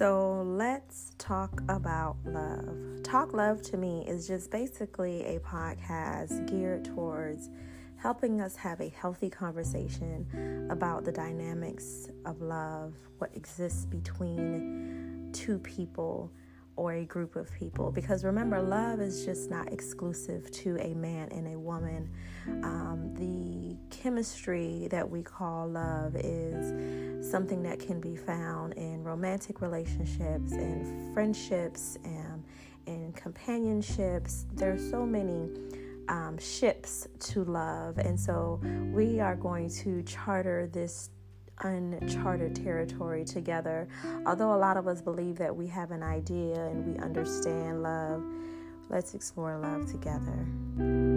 So let's talk about love. Talk Love to me is just basically a podcast geared towards helping us have a healthy conversation about the dynamics of love, what exists between two people or a group of people. Because remember, love is just not exclusive to a man and a woman. Um, the chemistry that we call love is something that can be found in romantic relationships and friendships and in companionships. There's so many um, ships to love, and so we are going to charter this uncharted territory together. Although a lot of us believe that we have an idea and we understand love, let's explore love together.